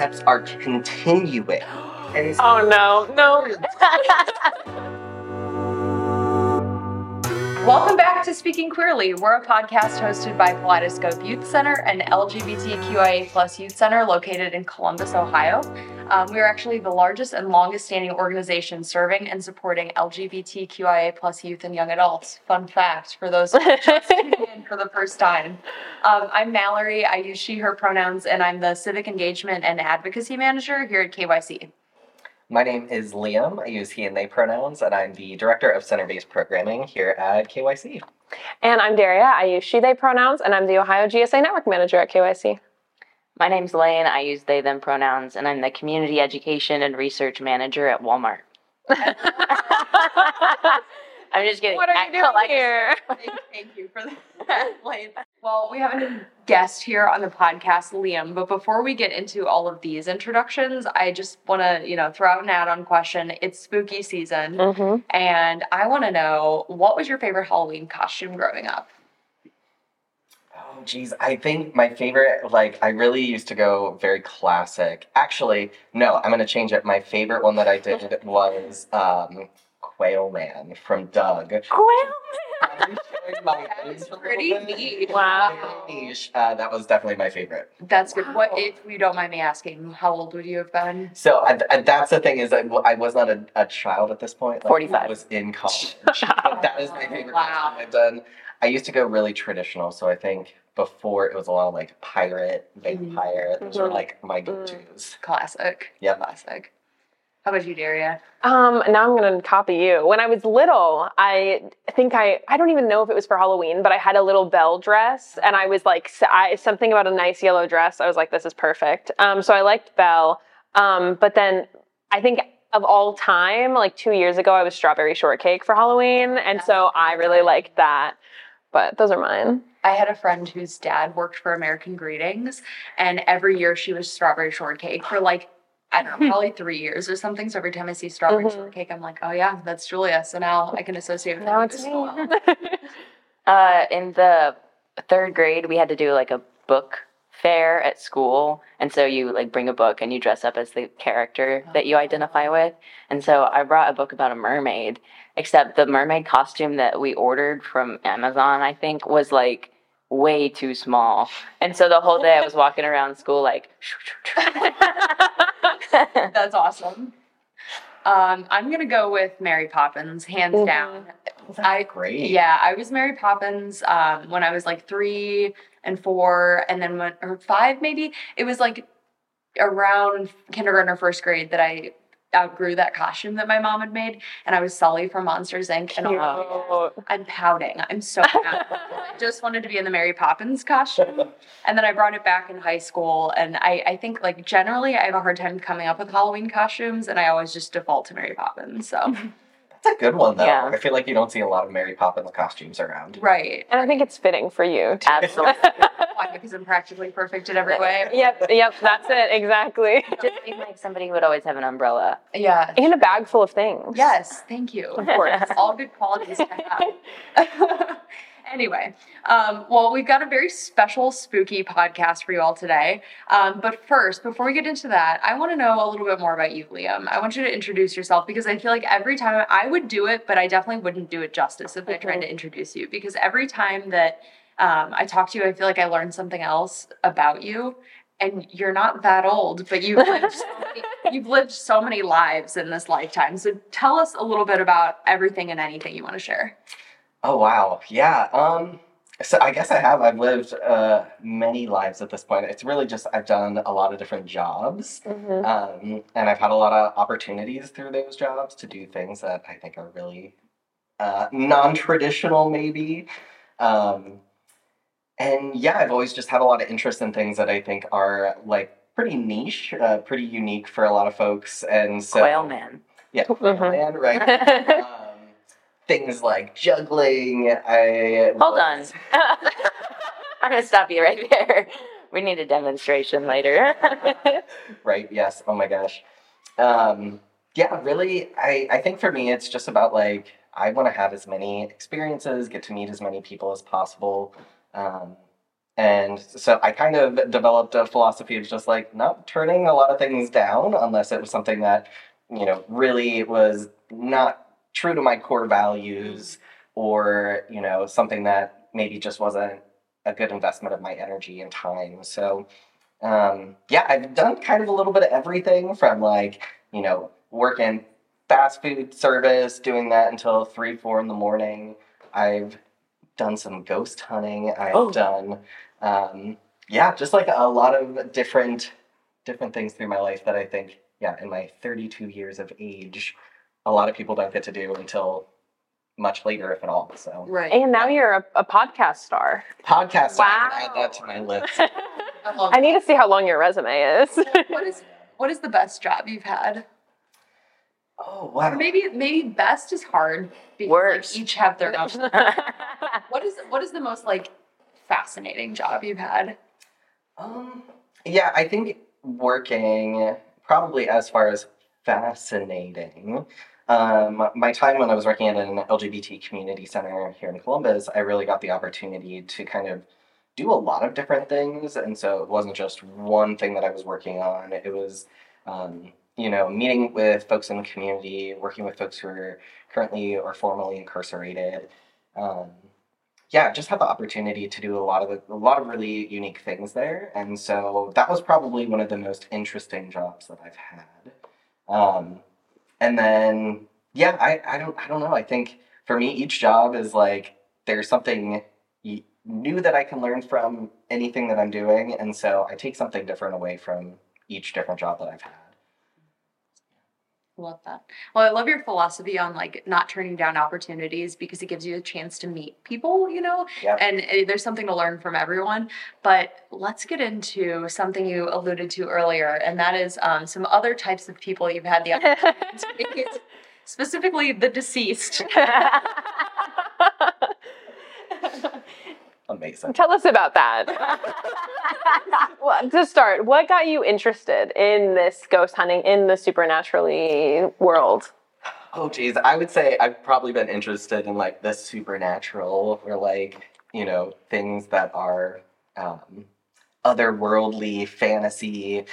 concepts are continuing. And so- Oh no, no. Welcome back to Speaking Queerly. We're a podcast hosted by Kaleidoscope Youth Center, an LGBTQIA plus youth center located in Columbus, Ohio. Um, we are actually the largest and longest standing organization serving and supporting LGBTQIA plus youth and young adults. Fun fact for those just tuning in for the first time. Um, I'm Mallory. I use she, her pronouns, and I'm the Civic Engagement and Advocacy Manager here at KYC. My name is Liam. I use he and they pronouns, and I'm the director of center based programming here at KYC. And I'm Daria. I use she, they pronouns, and I'm the Ohio GSA Network Manager at KYC. My name's Lane. I use they, them pronouns, and I'm the Community Education and Research Manager at Walmart. I'm just kidding. what are you Act doing like- here? Thank, thank you for that. Well, we have a guest here on the podcast, Liam. But before we get into all of these introductions, I just want to, you know, throw out an add-on question. It's spooky season, Mm-hmm. and I want to know what was your favorite Halloween costume growing up? Oh, geez. I think my favorite, like, I really used to go very classic. Actually, no, I'm going to change it. My favorite one that I did was um, Quail Man from Doug. Probably showing my That age is a little pretty neat. Wow. Niche. Uh, that was definitely my favorite. That's good. What, if you don't mind me asking, how old would you have been? So uh, th- that's the thing is that I was not a, a child at this point. Like, 45. I was in college. that is my favorite Wow. I've done. I used to go really traditional, so I think before it was a lot of like pirate, vampire. Those were like my go-tos. Classic. Yeah. Classic. How about you, Daria? Um, now I'm gonna copy you. When I was little, I think I I don't even know if it was for Halloween, but I had a little Belle dress, and I was like, I, something about a nice yellow dress. I was like, this is perfect. Um, so I liked Belle. Um, but then I think of all time, like two years ago, I was strawberry shortcake for Halloween, and so I really liked that. But those are mine. I had a friend whose dad worked for American Greetings, and every year she was strawberry shortcake for like, I don't know, probably three years or something. So every time I see strawberry Mhm. shortcake, I'm like, oh yeah, that's Julia. So now I can associate with Now her it's me. well. Uh, in the third grade, we had to do like a book fair at school, and so you like bring a book and you dress up as the character that you identify with. And so I brought a book about a mermaid, except the mermaid costume that we ordered from Amazon, I think, was like way too small. And so the whole day I was walking around school like. That's awesome. Um, I'm gonna go with Mary Poppins, hands Mhm. down. I Great. yeah, I was Mary Poppins um, when I was like three and four, and then when or five maybe. It was like around kindergarten or first grade that I outgrew that costume that my mom had made, and I was Sully from Monsters Inc. And Cute. I'm pouting. I'm so mad. I just wanted to be in the Mary Poppins costume. And then I brought it back in high school. And I, I think, like, generally, I have a hard time coming up with Halloween costumes, and I always just default to Mary Poppins. So, That's a good one, though. Yeah. I feel like you don't see a lot of Mary Poppins costumes around. right. And I think it's fitting for you. Too. Absolutely. Why? Because I'm practically perfect in every way. Yep, yep, that's it, exactly. Just seemed like somebody who would always have an umbrella. Yeah. And a bag full of things. Yes. Thank you. Of course. All good qualities to have. Anyway, um, well, we've got a very special, spooky podcast for you all today. Um, but first, before we get into that, I want to know a little bit more about you, Liam. I want you to introduce yourself because I feel like every time I would do it, but I definitely wouldn't do it justice if I tried to introduce you because every time that um, I talk to you, I feel like I learned something else about you. And you're not that old, but you've lived, so many, you've lived so many lives in this lifetime. So tell us a little bit about everything and anything you want to share. Oh wow, yeah. Um, so I guess I have. I've lived uh, many lives at this point. It's really just I've done a lot of different jobs, Mhm. um, and I've had a lot of opportunities through those jobs to do things that I think are really uh, non-traditional, maybe. Um, and yeah, I've always just had a lot of interest in things that I think are like pretty niche, uh, pretty unique for a lot of folks, and so Quail man. yeah, Mhm. man, right. things like juggling. I Hold on. I'm gonna stop you right there. We need a demonstration later. right yes oh my gosh um yeah really i i think for me it's just about like i want to have as many experiences get to meet as many people as possible um And so I kind of developed a philosophy of just like not turning a lot of things down unless it was something that, you know, really was not true to my core values or, you know, something that maybe just wasn't a good investment of my energy and time. So, um, yeah, I've done kind of a little bit of everything from like, you know, working fast food service, doing that until three, four in the morning. I've done some ghost hunting. I've Oh. done, um, yeah, just like a lot of different, different things through my life that I think, yeah, in my 32 years of age, a lot of people don't get to do until much later, if at all. So, Right. And now you're a, a podcast star. podcast, I can add that to my list. I I need to see how long your resume is. what is what is the best job you've had? Oh, Or wow. maybe maybe best is hard because Worst. like, each have their own. what is what is the most like fascinating job you've had? Um, yeah, I think working probably as far as fascinating. Um, my time when I was working at an LGBT community center here in Columbus, I really got the opportunity to kind of do a lot of different things, and so it wasn't just one thing that I was working on. It was, um, you know, meeting with folks in the community, working with folks who are currently or formerly incarcerated. Um, yeah, just had the opportunity to do a lot of a lot of really unique things there, and so that was probably one of the most interesting jobs that I've had. Um, and then yeah, I, I don't I don't know. I think for me, each job is like there's something new that I can learn from anything that I'm doing, and so I take something different away from each different job that I've had. Love that. Well, I love your philosophy on like not turning down opportunities because it gives you a chance to meet people, you know, Yeah. and uh, there's something to learn from everyone. But let's get into something you alluded to earlier, and that is um, some other types of people you've had the opportunity to meet, specifically the deceased. Amazing. Tell us about that. well, to start, what got you interested in this ghost hunting in the supernaturally world? Oh geez, I would say I've probably been interested in like the supernatural or like you know things that are um, otherworldly, fantasy.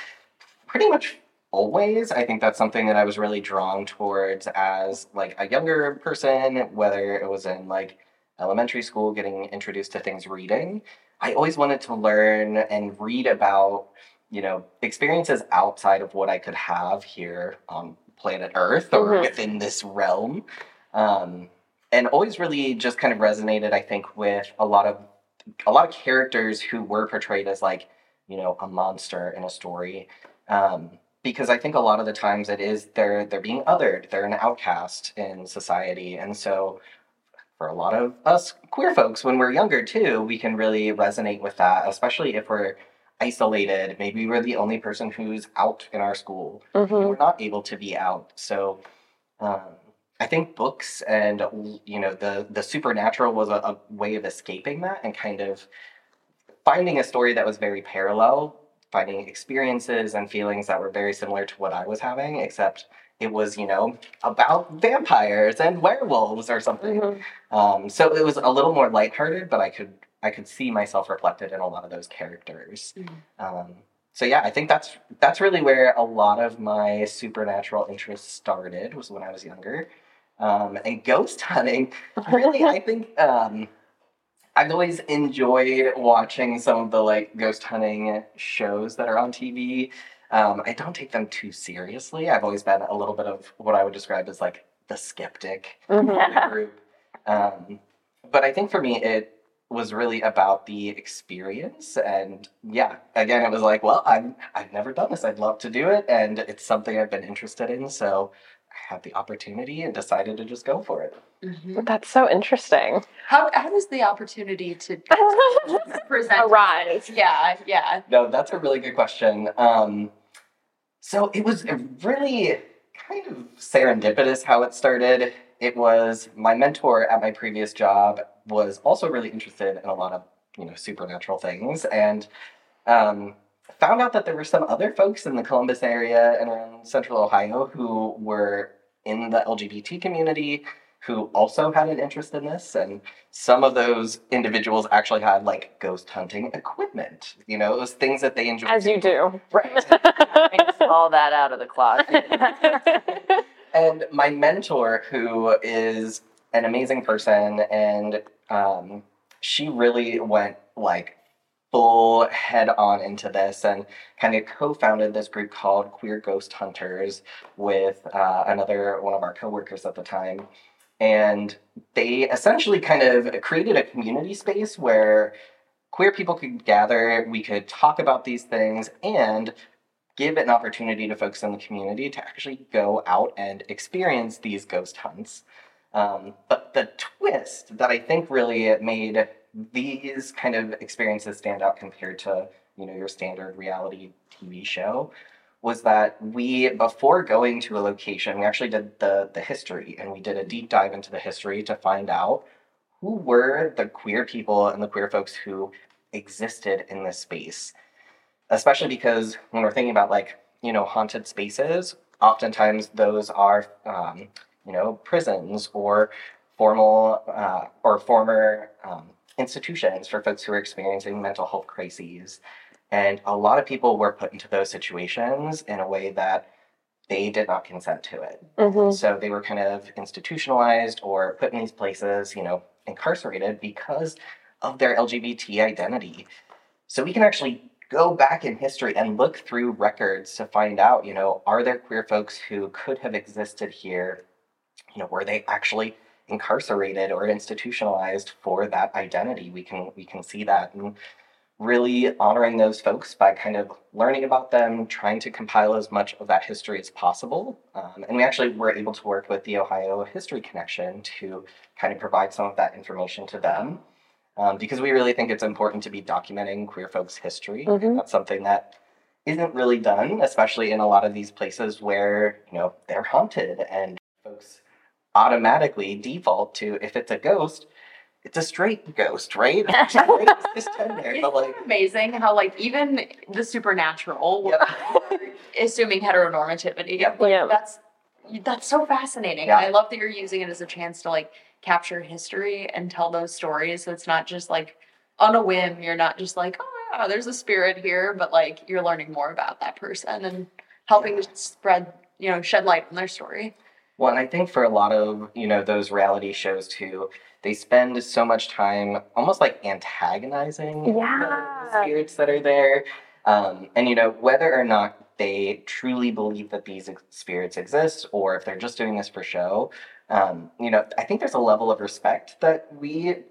Pretty much always, I think that's something that I was really drawn towards as like a younger person, whether it was in like elementary school, getting introduced to things reading. I always wanted to learn and read about you know experiences outside of what I could have here on planet Earth or Mhm. within this realm. Um, and always really just kind of resonated, I think, with a lot of a lot of characters who were portrayed as like, you know, a monster in a story. Um, because I think a lot of the times it is they're they're being othered, they're an outcast in society. And so for a lot of us queer folks, when we're younger too, we can really resonate with that, especially if we're isolated. Maybe we're the only person who's out in our school Mhm. we're not able to be out. So um, I think books and you know the the supernatural was a, a way of escaping that and kind of finding a story that was very parallel, finding experiences and feelings that were very similar to what I was having, except it was you know about vampires and werewolves or something. Mhm. Um, so it was a little more lighthearted, but I could I could see myself reflected in a lot of those characters. Mhm. Um, so yeah, I think that's that's really where a lot of my supernatural interest started was when I was younger. Um, and ghost hunting, really, I think um, I've always enjoyed watching some of the like ghost hunting shows that are on TV. Um, I don't take them too seriously. I've always been a little bit of what I would describe as like the skeptic Mhm. the group. Um, but I think for me, it was really about the experience. And yeah, again, it was like, well, I'm, I've never done this. I'd love to do it. And it's something I've been interested in. So had the opportunity and decided to just go for it. Mhm. That's so interesting. How how does the opportunity to present Arise. Yeah, yeah. No, that's a really good question. Um, so it was really kind of serendipitous how it started. It was my mentor at my previous job was also really interested in a lot of you know supernatural things and um, found out that there were some other folks in the Columbus area and around Central Ohio who were in the LGBT community who also had an interest in this. And some of those individuals actually had like ghost hunting equipment, you know, those things that they enjoyed. As you do. Right. Brings all that out of the closet. and my mentor, who is an amazing person, and um, she really went like full head on into this and kind of co-founded this group called Queer Ghost Hunters with uh, another one of our coworkers at the time. And they essentially kind of created a community space where queer people could gather, we could talk about these things, and give an opportunity to folks in the community to actually go out and experience these ghost hunts. Um, but the twist that I think really made these kind of experiences stand out compared to you know your standard reality TV show was that we before going to a location we actually did the the history and we did a deep dive into the history to find out who were the queer people and the queer folks who existed in this space. Especially because when we're thinking about like you know haunted spaces oftentimes those are um, you know prisons or formal uh, or former um, institutions for folks who are experiencing mental health crises. And a lot of people were put into those situations in a way that they did not consent to it. Mhm. So they were kind of institutionalized or put in these places, you know, incarcerated because of their LGBT identity. So we can actually go back in history and look through records to find out, you know, are there queer folks who could have existed here? You know, were they actually incarcerated or institutionalized for that identity? We can we can see that and really honoring those folks by kind of learning about them, trying to compile as much of that history as possible. Um, and we actually were able to work with the Ohio History Connection to kind of provide some of that information to them. Um, because we really think it's important to be documenting queer folks' history. Mhm. That's something that isn't really done, especially in a lot of these places where, you know, they're haunted and automatically default to if it's a ghost, it's a straight ghost, right? It's right, it's just in there, but like, amazing how like even the supernatural, Yep. assuming heteronormativity, Yep. like, Yep. that's that's so fascinating. Yeah. I love that you're using it as a chance to like capture history and tell those stories. So it's not just like on a whim. You're not just like, oh yeah, there's a spirit here, but like you're learning more about that person and helping to spread, you know, shed light on their story. Well, and I think for a lot of, you know, those reality shows too, they spend so much time almost like antagonizing the- Yeah. the spirits that are there. Um, and, you know, whether or not they truly believe that these ex- spirits exist or if they're just doing this for show, um, you know, I think there's a level of respect that we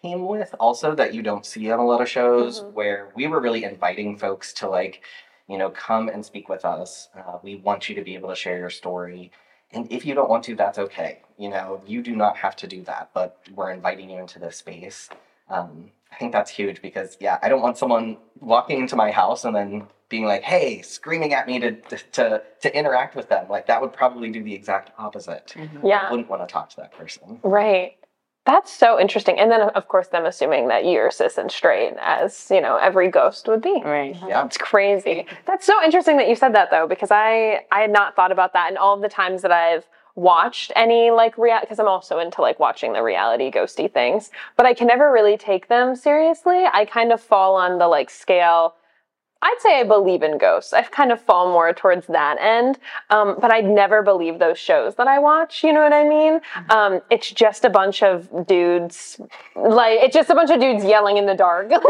came with also that you don't see on a lot of shows Mhm. where we were really inviting folks to like, you know, come and speak with us. Uh, we want you to be able to share your story. And if you don't want to, that's okay. You know, you do not have to do that, but we're inviting you into this space. Um, I think that's huge because, yeah, I don't want someone walking into my house and then being like, hey, screaming at me to, to, to interact with them. Like, that would probably do the exact opposite. I Yeah. wouldn't want to talk to that person. Right. That's so interesting. And then, of course, them assuming that you're cis and straight, as you know, every ghost would be. Right. Yeah. It's crazy. That's so interesting that you said that though, because I I had not thought about that. And all of the times that I've watched any like real, because I'm also into like watching the reality ghosty things, but I can never really take them seriously. I kind of fall on the like scale. I'd say I believe in ghosts. I've kind of fall more towards that end, um, but I'd never believe those shows that I watch. You know what I mean? Um, it's just a bunch of dudes, like it's just a bunch of dudes yelling in the dark, like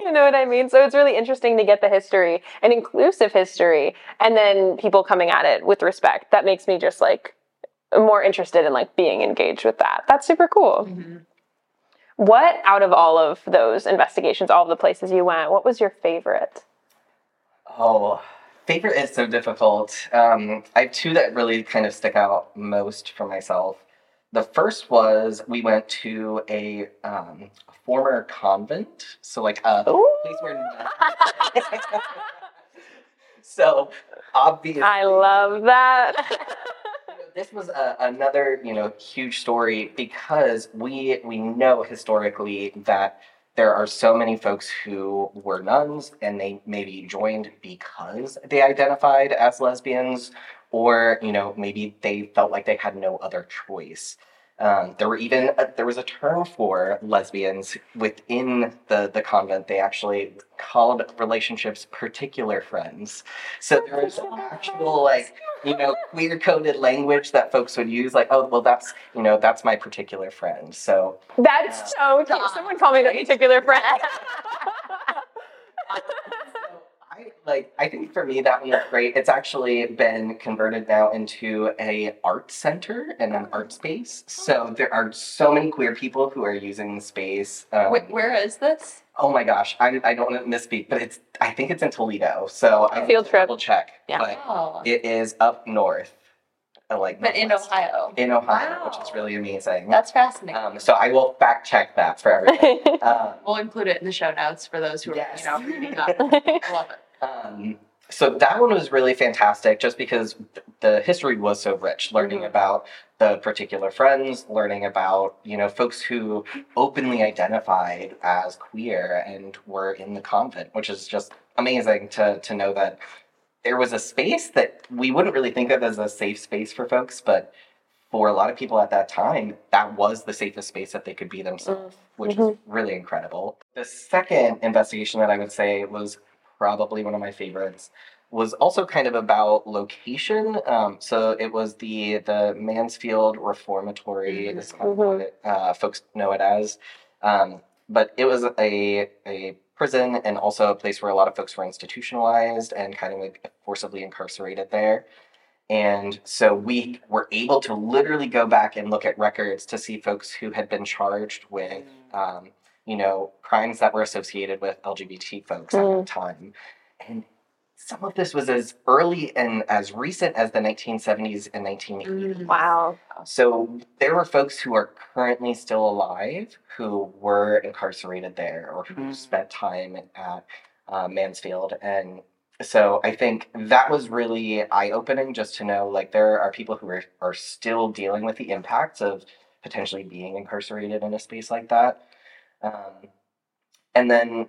you know what I mean. So it's really interesting to get the history, an inclusive history, and then people coming at it with respect. That makes me just like more interested in like being engaged with that. That's super cool. What out of all of those investigations, all of the places you went, what was your favorite? Oh, favorite is so difficult. Um, I have two that really kind of stick out most for myself. The first was we went to a um, former convent, so like a Ooh. place where. so obviously, I love that. this was a, another you know huge story because we we know historically that there are so many folks who were nuns and they maybe joined because they identified as lesbians or you know maybe they felt like they had no other choice. Um, there were even a, there was a term for lesbians within the the convent. They actually called relationships particular friends. So there was actual like you know queer coded language that folks would use, like oh well that's you know that's my particular friend. So That's so cute. Someone call me that particular friend. I like I think for me that one was great. It's actually been converted now into a art center and an art space. So there are so many queer people who are using the space. Um, Wait, where is this? Oh my gosh, I, I don't want to misspeak, but it's I think it's in Toledo. So I Field trip. Double check. Yeah. But Oh, it is up north, uh, like but in. Ohio. In Ohio, which is really amazing. That's fascinating. um, so I will fact check that for everyone. um, we'll include it in the show notes for those who are Yes. you know reading up. I love it. Um, so that one was really fantastic just because the history was so rich, learning Mhm. about the particular friends, learning about, you know, folks who openly identified as queer and were in the convent, which is just amazing to, to know that there was a space that we wouldn't really think of as a safe space for folks, but for a lot of people at that time, that was the safest space that they could be themselves, which is really incredible. The second investigation that I would say was probably one of my favorites was also kind of about location. Um, so it was the the Mansfield Reformatory, Mhm. is kind of what uh, folks know it as. Um, but it was a a prison and also a place where a lot of folks were institutionalized and kind of like forcibly incarcerated there. And so we were able to literally go back and look at records to see folks who had been charged with, um, you know, crimes that were associated with LGBT folks at the time. And some of this was as early and as recent as the 1970s and 1980s. wow. So there were folks who are currently still alive who were incarcerated there or who Mm. spent time at uh, Mansfield. And so I think that was really eye opening just to know like there are people who are, are still dealing with the impacts of potentially being incarcerated in a space like that. Um, and then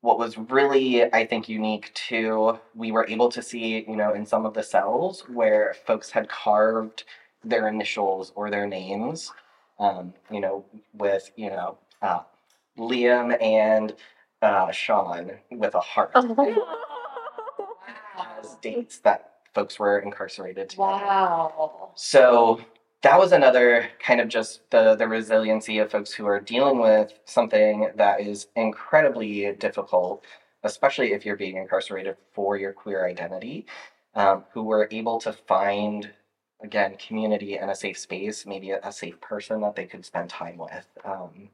what was really, I think, unique too, we were able to see, you know, in some of the cells where folks had carved their initials or their names, um, you know, with, you know, uh, Liam and uh, Sean with a heart as dates that folks were incarcerated. Wow. So that was another kind of just the the resiliency of folks who are dealing with something that is incredibly difficult, especially if you're being incarcerated for your queer identity, um, who were able to find again community and a safe space, maybe a, a safe person that they could spend time with. Um,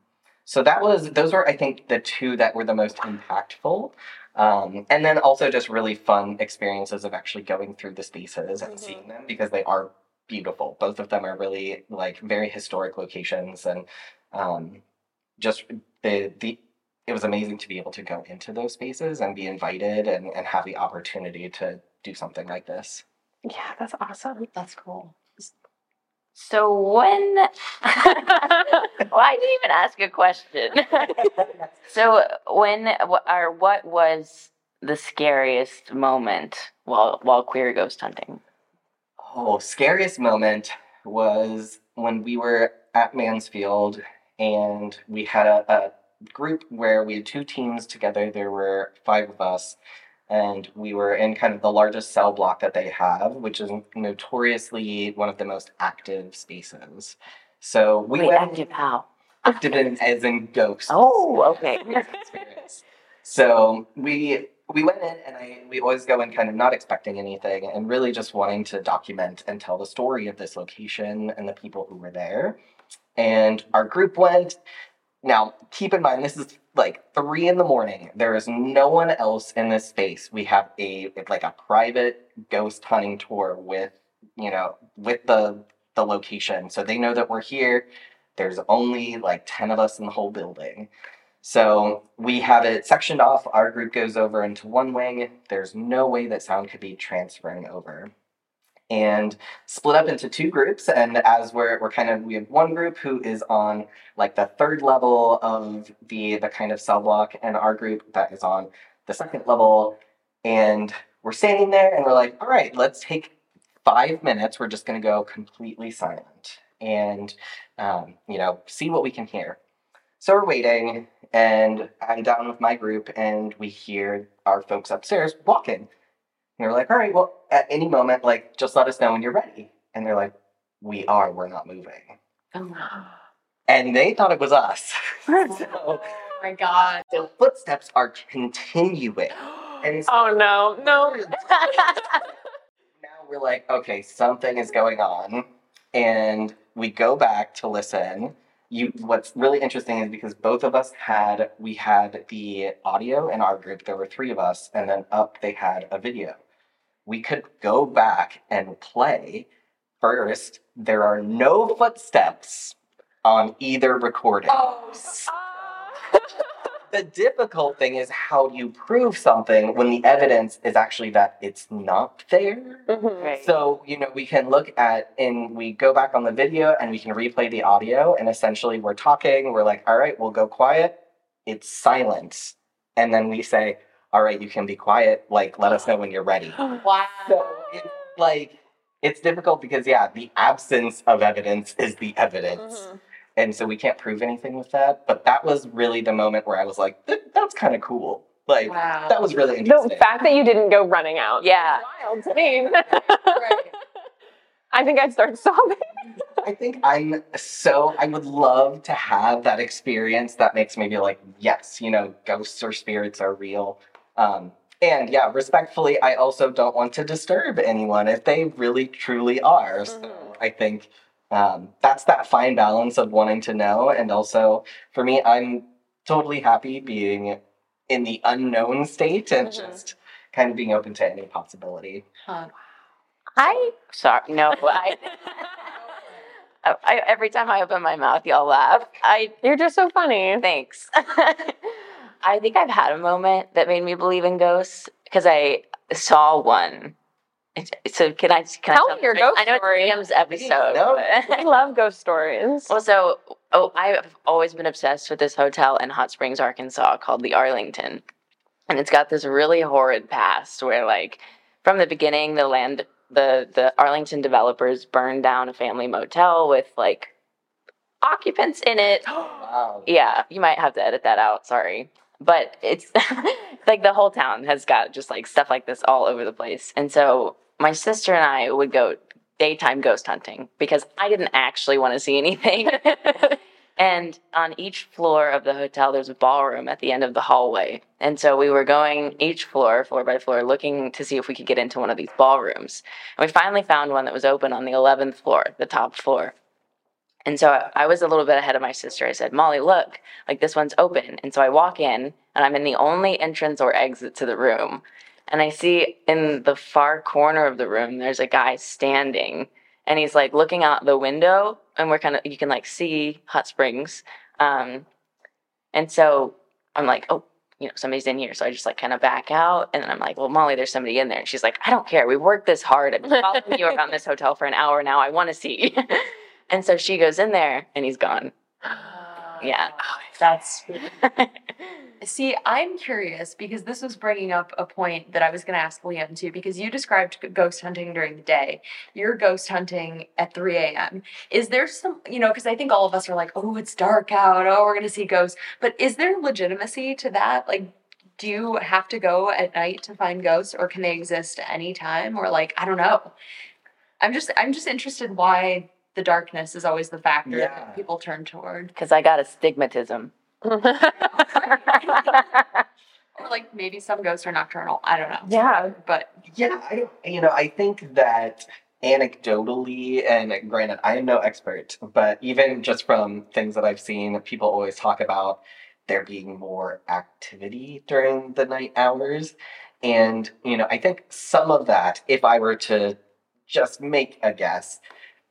so that was those were I think the two that were the most impactful. Um, and then also just really fun experiences of actually going through the spaces and Mhm. seeing them because they are beautiful. Both of them are really like very historic locations and um, just the the it was amazing to be able to go into those spaces and be invited and, and have the opportunity to do something like this. Yeah, that's awesome. That's cool. So when well, I didn't even ask a question. so when wh- or what was the scariest moment while while queer ghost hunting? Oh, scariest moment was when we were at Mansfield and we had a, a group where we had two teams together. There were five of us, and we were in kind of the largest cell block that they have, which is notoriously one of the most active spaces. So we Wait, went active how? active in, as in ghosts. Oh, okay. So we we went in and I we always go in kind of not expecting anything and really just wanting to document and tell the story of this location and the people who were there. And our group went. Now, keep in mind this is like three in the morning. There is no one else in this space. We have a like a private ghost hunting tour with you know with the the location, so they know that we're here. There's only like ten of us in the whole building. So we have it sectioned off. Our group goes over into one wing. There's no way that sound could be transferring over. And split up into two groups. And as we're, we're kind of, we have one group who is on like the third level of the, the kind of cell block, and our group that is on the second level. And we're standing there and we're like, all right, let's take five minutes, we're just going to go completely silent and, um, you know, see what we can hear. So we're waiting, and I'm down with my group, and we hear our folks upstairs walking. And we're like, all right, well, at any moment, like, just let us know when you're ready. And they're like, we are, we're not moving. Oh and they thought it was us. so Oh my god. the footsteps are continuing. And so oh no, no. now we're like, okay, something is going on. And we go back to listen. You what's really interesting is because both of us had we had the audio in our group, there were three of us, and then up they had a video. We could go back and play. First, there are no footsteps on either recording. Oh, The difficult thing is how do you prove something when the evidence is actually that it's not there? Mhm. Right. So, you know, we can look at and we go back on the video and we can replay the audio and essentially we're talking, we're like, all right, we'll go quiet. It's silence. And then we say, all right, you can be quiet. Like, let us know when you're ready. wow. So it's like, it's difficult because, yeah, the absence of evidence is the evidence. Mhm. And so we can't prove anything with that. But that was really the moment where I was like, "Th- that's kind of cool. Like, Wow. that was really interesting. The fact that you didn't go running out. Yeah. Wild to me. Right. I think I'd start sobbing. I think I'm so, I would love to have that experience that makes me be like, yes, you know, ghosts or spirits are real. Um, and yeah, respectfully, I also don't want to disturb anyone if they really truly are. So Mhm. I think um, that's that fine balance of wanting to know. And also, for me, I'm totally happy being in the unknown state and Mhm. just kind of being open to any possibility. Huh. I sorry, no, I, I every time I open my mouth, y'all laugh. I You're just so funny. thanks. I think I've had a moment that made me believe in ghosts because I saw one. It's- So can I can Tell I me your the- ghost I know story. it's Liam's episode. No. I love ghost stories. Well, so oh, I've always been obsessed with this hotel in Hot Springs, Arkansas called the Arlington, and it's got this really horrid past where, like, from the beginning, the land, the the Arlington developers burned down a family motel with like occupants in it. Wow. Yeah, you might have to edit that out. Sorry. But it's like the whole town has got just like stuff like this all over the place. And so my sister and I would go daytime ghost hunting because I didn't actually want to see anything. and on each floor of the hotel, there's a ballroom at the end of the hallway. And so we were going each floor, floor by floor, looking to see if we could get into one of these ballrooms. And we finally found one that was open on the 11th floor, the top floor. And so I- I was a little bit ahead of my sister. I said, Molly, look, like this one's open. And so I walk in, and I'm in the only entrance or exit to the room. And I see in the far corner of the room, there's a guy standing, and he's like looking out the window, and we're kind of, you can like see Hot Springs. Um, and so I'm like, oh, you know, somebody's in here. So I just like kind of back out, and then I'm like, well, Molly, there's somebody in there. And she's like, I don't care. We worked this hard. I've been following you around this hotel for an hour now. I want to see. and so she goes in there, and he's gone. Yeah. That's See, I'm curious because this was bringing up a point that I was going to ask Liam too. Because you described ghost hunting during the day, you're ghost hunting at 3 a.m. Is there some, you know, because I think all of us are like, oh, it's dark out. Oh, we're going to see ghosts. But is there legitimacy to that? Like, do you have to go at night to find ghosts, or can they exist anytime? Or like, I don't know. I'm just, I'm just interested why the darkness is always the factor Yeah. that people turn toward. Because I got astigmatism. Or like maybe some ghosts are nocturnal. I don't know. Yeah. But Yeah, I don't, you know, I think that anecdotally, and granted, I am no expert, but even just from things that I've seen, people always talk about there being more activity during the night hours. And, you know, I think some of that, if I were to just make a guess,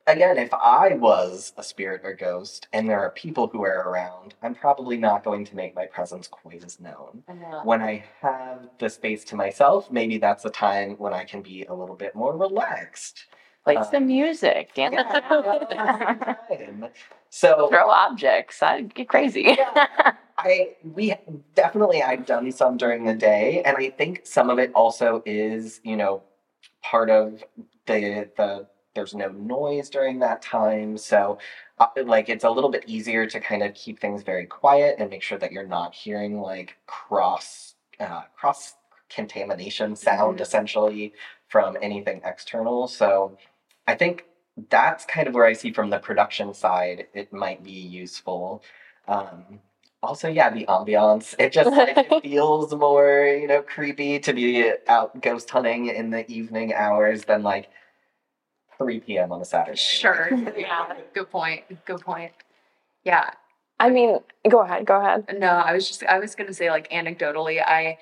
again, if I was a spirit or ghost and there are people who are around, I'm probably not going to make my presence quite as known when I have the space to myself, maybe that's a time when I can be a little bit more relaxed. Play Uh, some music, dance Yeah, time. So throw objects. I'd get crazy. I we definitely I've done some during the day, and I think some of it also is you know part of the the there's no noise during that time, so uh, like it's a little bit easier to kind of keep things very quiet and make sure that you're not hearing like cross uh, cross contamination sound Mhm. essentially from anything external. So I think that's kind of where I see from the production side it might be useful. Um, also, yeah, the ambiance. It just like it feels more, you know, creepy to be out ghost hunting in the evening hours than like 3 p.m. on a Saturday. Sure. Yeah. Good point. Good point. Yeah. I mean, go ahead, go ahead. No, I was just I was gonna say like anecdotally, I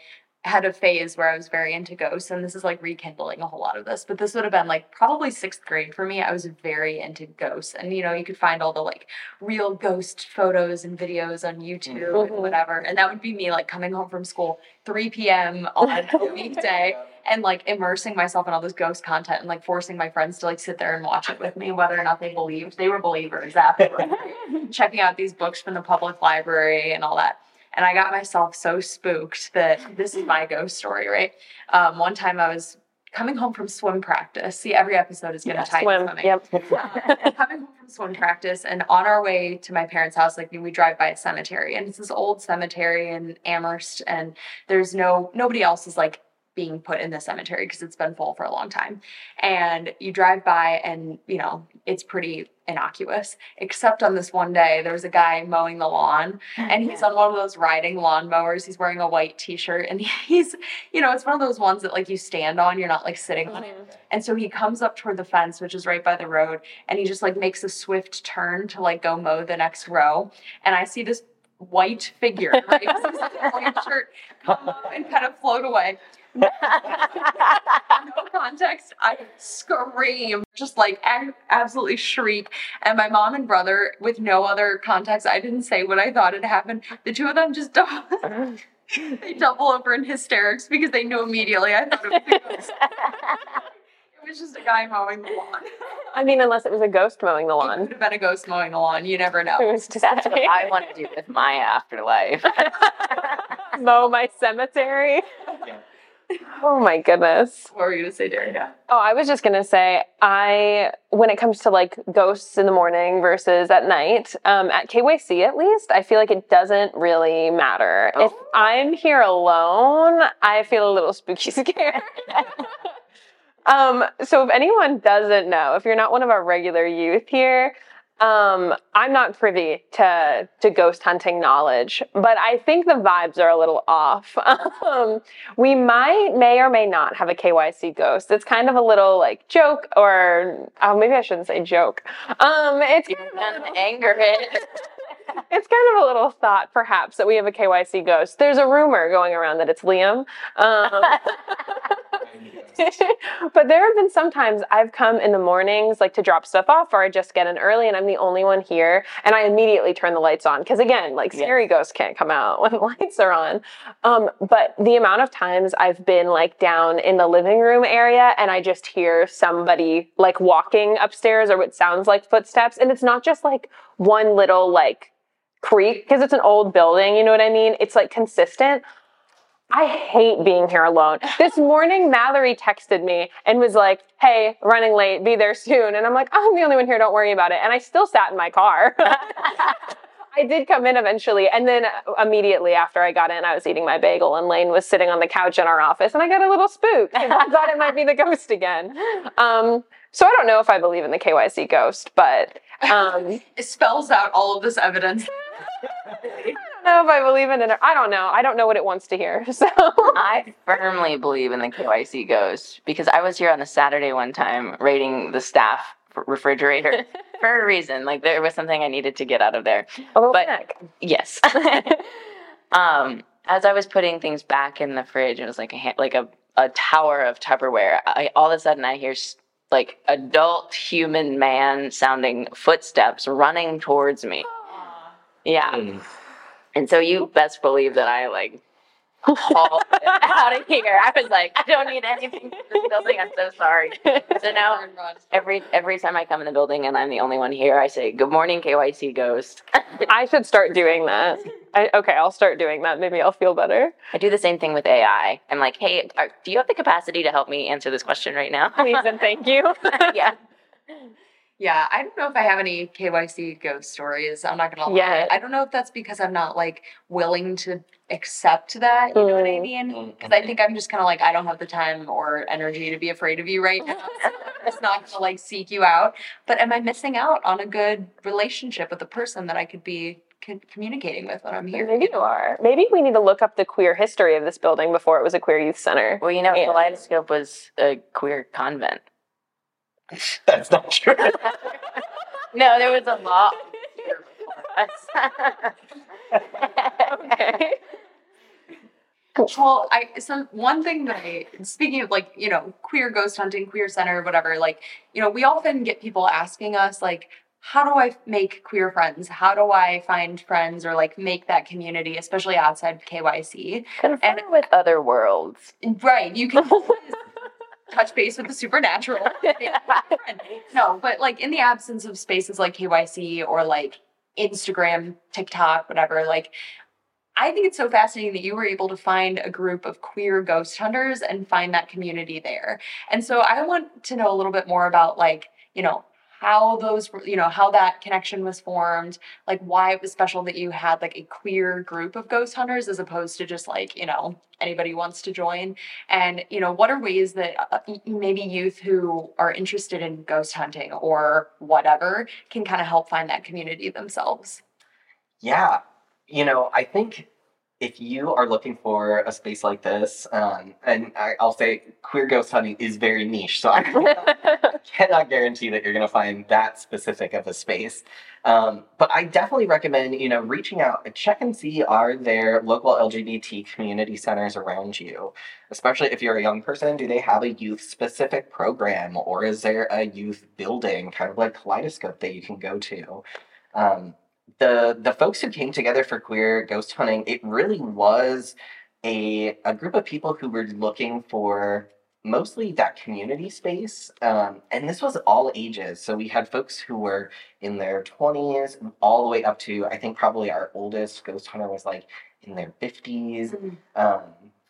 had a phase where I was very into ghosts, and this is like rekindling a whole lot of this. But this would have been like probably sixth grade for me. I was very into ghosts, and you know you could find all the like real ghost photos and videos on YouTube Mhm. and whatever, and that would be me like coming home from school 3 p.m. on a weekday and like immersing myself in all this ghost content and like forcing my friends to like sit there and watch it with me, whether or not they believed. They were believers afterwards, checking out these books from the public library and all that. And I got myself so spooked that this is my ghost story, right? Um, one time I was coming home from swim practice. See, every episode is going to Yes, tie swim. swimming. Yep. Uh, coming home from swim practice and on our way to my parents' house, like we drive by a cemetery and it's this old cemetery in Amherst and there's no nobody else is like being put in the cemetery because it's been full for a long time. And you drive by and you know, it's pretty innocuous. Except on this one day, there was a guy mowing the lawn and he's on one of those riding lawn mowers. He's wearing a white t-shirt and he's, you know, it's one of those ones that like you stand on, you're not like sitting on it. Mm-hmm. And so he comes up toward the fence, which is right by the road, and he just like makes a swift turn to like go mow the next row. And I see this white figure, right? This is a white shirt come up and kind of float away. no context. I scream, just like absolutely shriek. And my mom and brother, with no other context, I didn't say what I thought had happened. The two of them just double, they double over in hysterics because they knew immediately I thought it was. It was just a guy mowing the lawn. I mean, unless it was a ghost mowing the lawn. It lawn. could have been a ghost mowing the lawn. You never It know. was just That's what I want to do with my afterlife. mow my cemetery. Yeah. Oh my goodness. What were you gonna say, Daria? Oh, I was just gonna say, I when it comes to like ghosts in the morning versus at night, um, at KYC at least, I feel like it doesn't really matter. If Oh. I'm here alone, I feel a little spooky scared. um, so if anyone doesn't know, if you're not one of our regular youth here, um, I'm not privy to to ghost hunting knowledge, but I think the vibes are a little off. Um, we might, may or may not have a KYC ghost. It's kind of a little like joke, or oh, maybe I shouldn't say joke. Um, it's You're kind of a gonna little- anger it. it's kind of a little thought, perhaps, that we have a KYC ghost. There's a rumor going around that it's Liam. Um, but there have been some times I've come in the mornings, like to drop stuff off, or I just get in early and I'm the only one here, and I immediately turn the lights on. Because again, like Yes. scary ghosts can't come out when the lights are on. Um, but the amount of times I've been like down in the living room area and I just hear somebody like walking upstairs or what sounds like footsteps, and it's not just like one little like creak because it's an old building, you know what I mean? It's like consistent. I hate being here alone. This morning, Mallory texted me and was like, Hey, running late, be there soon. And I'm like, oh, I'm the only one here, don't worry about it. And I still sat in my car. I did come in eventually. And then immediately after I got in, I was eating my bagel and Lane was sitting on the couch in our office and I got a little spooked. I thought it might be the ghost again. Um, so I don't know if I believe in the KYC ghost, but um, It spells out all of this evidence. I don't know if I believe in it. Or, I don't know. I don't know what it wants to hear. So I firmly believe in the KYC ghost because I was here on a Saturday one time rating the staff refrigerator for a reason. Like there was something I needed to get out of there. a little But- snack. Yes. um, as I was putting things back in the fridge, it was like a ha- like a, a tower of Tupperware. I, all of a sudden, I hear s- like adult human man sounding footsteps running towards me. Yeah, Mm. And so you best believe that I like haul it out of here. I was like, I don't need anything from this building. I'm so sorry. So now every every time I come in the building and I'm the only one here, I say, "Good morning, KYC Ghost." I should start doing that. I, okay, I'll start doing that. Maybe I'll feel better. I do the same thing with AI. I'm like, "Hey, are, do you have the capacity to help me answer this question right now?" Please and thank you. yeah. Yeah, I don't know if I have any KYC ghost stories. I'm not gonna lie. Yet. I don't know if that's because I'm not like willing to accept that. You know what I Mm. mean? Mm, because I mm, think mm. I'm just kind of like I don't have the time or energy to be afraid of you right now. so I'm not gonna like seek you out. But am I missing out on a good relationship with a person that I could be co- communicating with when I'm here? Maybe you are. Maybe we need to look up the queer history of this building before it was a queer youth center. Well, you know, Yeah. Kaleidoscope was a queer convent. That's not true. No, there was a law. Okay. Well, I so one thing that I speaking of like you know queer ghost hunting, queer center, whatever. Like you know, we often get people asking us like, how do I make queer friends? How do I find friends or like make that community, especially outside KYC? Confirm with other worlds. Right, you can always touch base with the supernatural. no, but like in the absence of spaces like KYC or like Instagram, TikTok, whatever, like I think it's so fascinating that you were able to find a group of queer ghost hunters and find that community there. And so I want to know a little bit more about like, you know, how those you know how that connection was formed like why it was special that you had like a queer group of ghost hunters as opposed to just like you know anybody wants to join. And you know what are ways that uh, maybe youth who are interested in ghost hunting or whatever can kind of help find that community themselves? Yeah, you know, I think if you are looking for a space like this, um, and I, I'll say queer ghost hunting is very niche, so I cannot guarantee that you're going to find that specific of a space. Um, but I definitely recommend, you know, reaching out, check and see are there local LGBT community centers around you, especially if you're a young person. Do they have a youth specific program, or is there a youth building, kind of like Kaleidoscope, that you can go to? Um, the the folks who came together for queer ghost hunting it really was a a group of people who were looking for mostly that community space um, and this was all ages. So we had folks who were in their 20s all the way up to i think probably our oldest ghost hunter was like in their 50s um,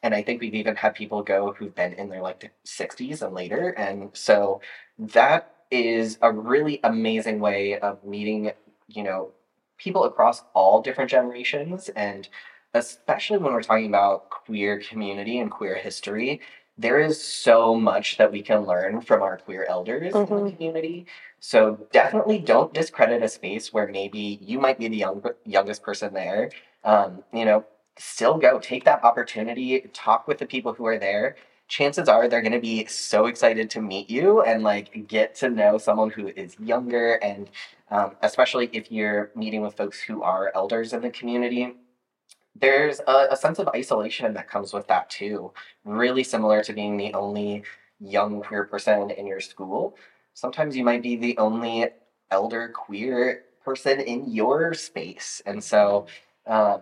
and I think we've even had people go who've been in their like 60s and later. And so that is a really amazing way of meeting, you know, people across all different generations. And especially when we're talking about queer community and queer history, there is so much that we can learn from our queer elders in the Mhm. community. So definitely don't discredit a space where maybe you might be the young, youngest person there. Um, you know, still go take that opportunity talk with the people who are there chances are they're going to be so excited to meet you and like get to know someone who is younger and um, especially if you're meeting with folks who are elders in the community. There's a, a sense of isolation that comes with that too really similar to being the only young queer person in your school. Sometimes you might be the only elder queer person in your space. And so um,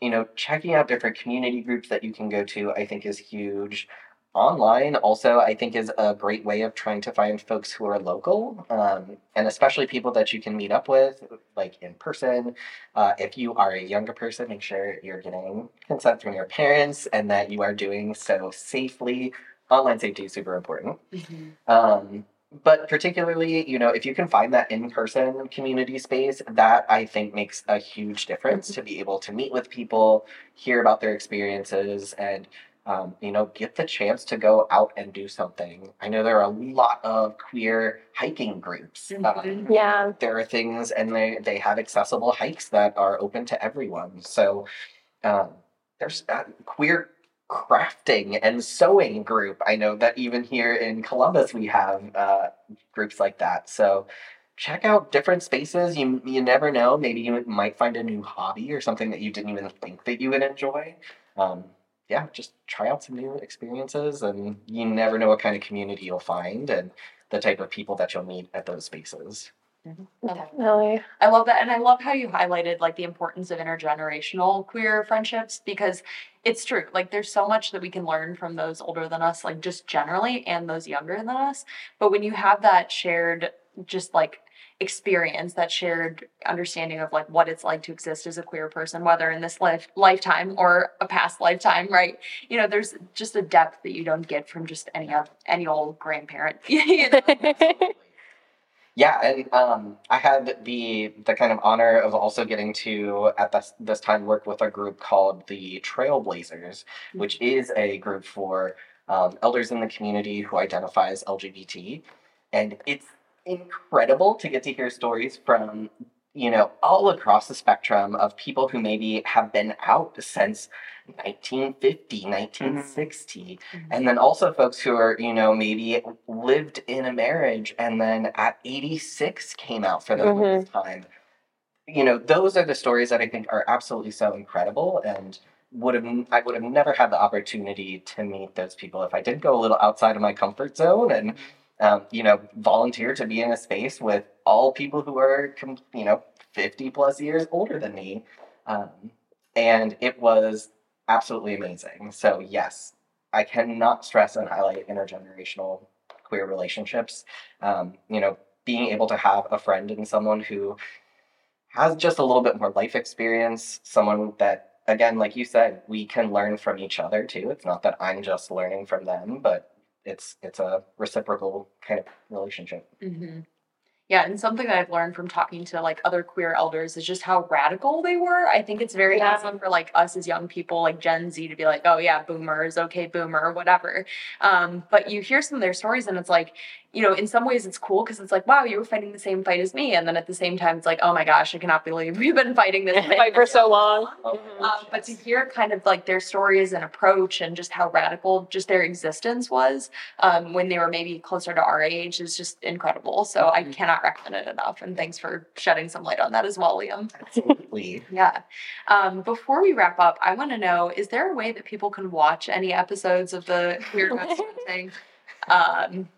you know, checking out different community groups that you can go to, I think is huge. Online, also, I think is a great way of trying to find folks who are local, um, and especially people that you can meet up with, like in person. Uh, if you are a younger person, make sure you're getting consent from your parents and that you are doing so safely. Online safety is super important. Um, but particularly, you know, if you can find that in person community space, that I think makes a huge difference to be able to meet with people, hear about their experiences, and, um, you know, get the chance to go out and do something. I know there are a lot of queer hiking groups. Um, yeah. there are things and they they have accessible hikes that are open to everyone. So um, there's uh, queer crafting and sewing group. I know that even here in columbus we have uh, groups like that. So check out different spaces. You you never know. Maybe you might find a new hobby or something that you didn't even think that you would enjoy. Um, yeah just try out some new experiences and you never know what kind of community you'll find and the type of people that you'll meet at those spaces mm-hmm. Definitely. I love that. And I love how you highlighted like the importance of intergenerational queer friendships because it's true. Like there's so much that we can learn from those older than us, like just generally, and those younger than us. But when you have that shared, just like experience, that shared understanding of like what it's like to exist as a queer person, whether in this life lifetime or a past lifetime, right? You know, there's just a depth that you don't get from just any of any old grandparent. you know? Yeah, and um, I had the the kind of honor of also getting to at this this time work with a group called the Trailblazers, which is a group for um, elders in the community who identify as LGBT, and it's incredible to get to hear stories from you know all across the spectrum of people who maybe have been out since 1950 1960 and then also folks who are you know maybe lived in a marriage and then at 86 came out for the Mhm. first time. You know those are the stories that i think are absolutely so incredible and would have i would have never had the opportunity to meet those people if i didn't go a little outside of my comfort zone and um, you know volunteer to be in a space with all people who are you know 50 plus years older than me um, and it was absolutely amazing. So yes, I cannot stress and highlight intergenerational queer relationships. Um, you know, being able to have a friend and someone who has just a little bit more life experience, someone that again, like you said, we can learn from each other too. It's not that I'm just learning from them, but it's it's a reciprocal kind of relationship. hmm Yeah, and something that I've learned from talking to like other queer elders is just how radical they were. I think it's very Yeah. easy for like us as young people, like Gen Z, to be like, "Oh yeah, boomers, okay, boomer, whatever." Um, but you hear some of their stories, and it's like, you know, in some ways it's cool because it's like, "Wow, you were fighting the same fight as me," and then at the same time, it's like, "Oh my gosh, I cannot believe we've been fighting this Fight for so long. Oh, um, but to hear kind of like their stories and approach and just how radical just their existence was um, when they were maybe closer to our age is just incredible. So I Mhm. cannot recommend it enough. And thanks for shedding some light on that as well, Liam. Absolutely. Yeah. Um, before we wrap up, I want to know is there a way that people can watch any episodes of the Queer Ghost Hunting? Um,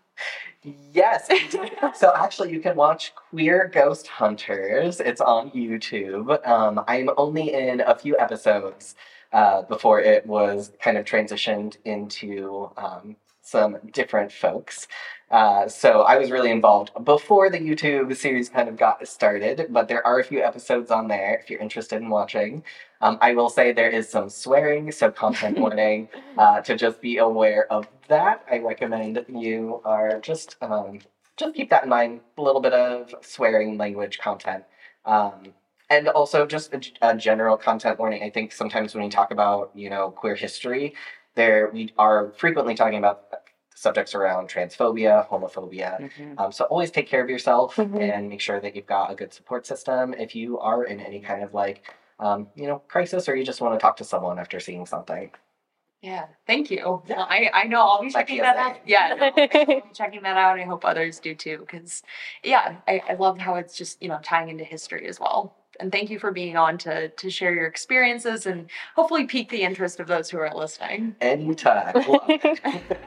Yes. so actually, you can watch Queer Ghost Hunters. It's on YouTube. Um, I'm only in a few episodes uh, before it was kind of transitioned into um, some different folks. Uh, so I was really involved before the YouTube series kind of got started, but there are a few episodes on there if you're interested in watching. Um, I will say there is some swearing, so content warning uh, to just be aware of that. I recommend you are just um, just keep that in mind. A little bit of swearing language content, um, and also just a, a general content warning. I think sometimes when we talk about you know queer history, there we are frequently talking about subjects around transphobia, homophobia. Mhm. Um, so always take care of yourself Mhm. and make sure that you've got a good support system if you are in any kind of like um, you know crisis or you just want to talk to someone after seeing something. Yeah, thank you. Well, I, I know I'll be checking that out. Yeah, no, I'll be checking that out. I hope others do too. Because, yeah, I, I love how it's just, you know, tying into history as well. And thank you for being on to, to share your experiences and hopefully pique the interest of those who are listening. Anytime. Love it.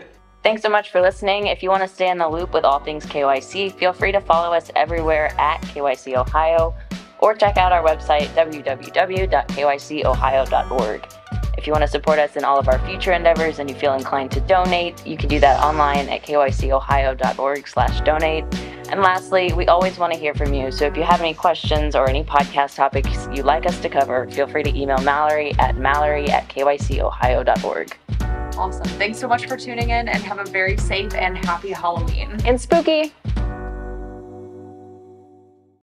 Thanks so much for listening. If you want to stay in the loop with all things KYC, feel free to follow us everywhere at KYC Ohio or check out our website www.kycohio.org. If you want to support us in all of our future endeavors and you feel inclined to donate, you can do that online at kycohio.org/donate. And lastly, we always want to hear from you. So if you have any questions or any podcast topics you'd like us to cover, feel free to email Mallory at mallory at kycohio.org. Awesome. Thanks so much for tuning in and have a very safe and happy Halloween. and spooky.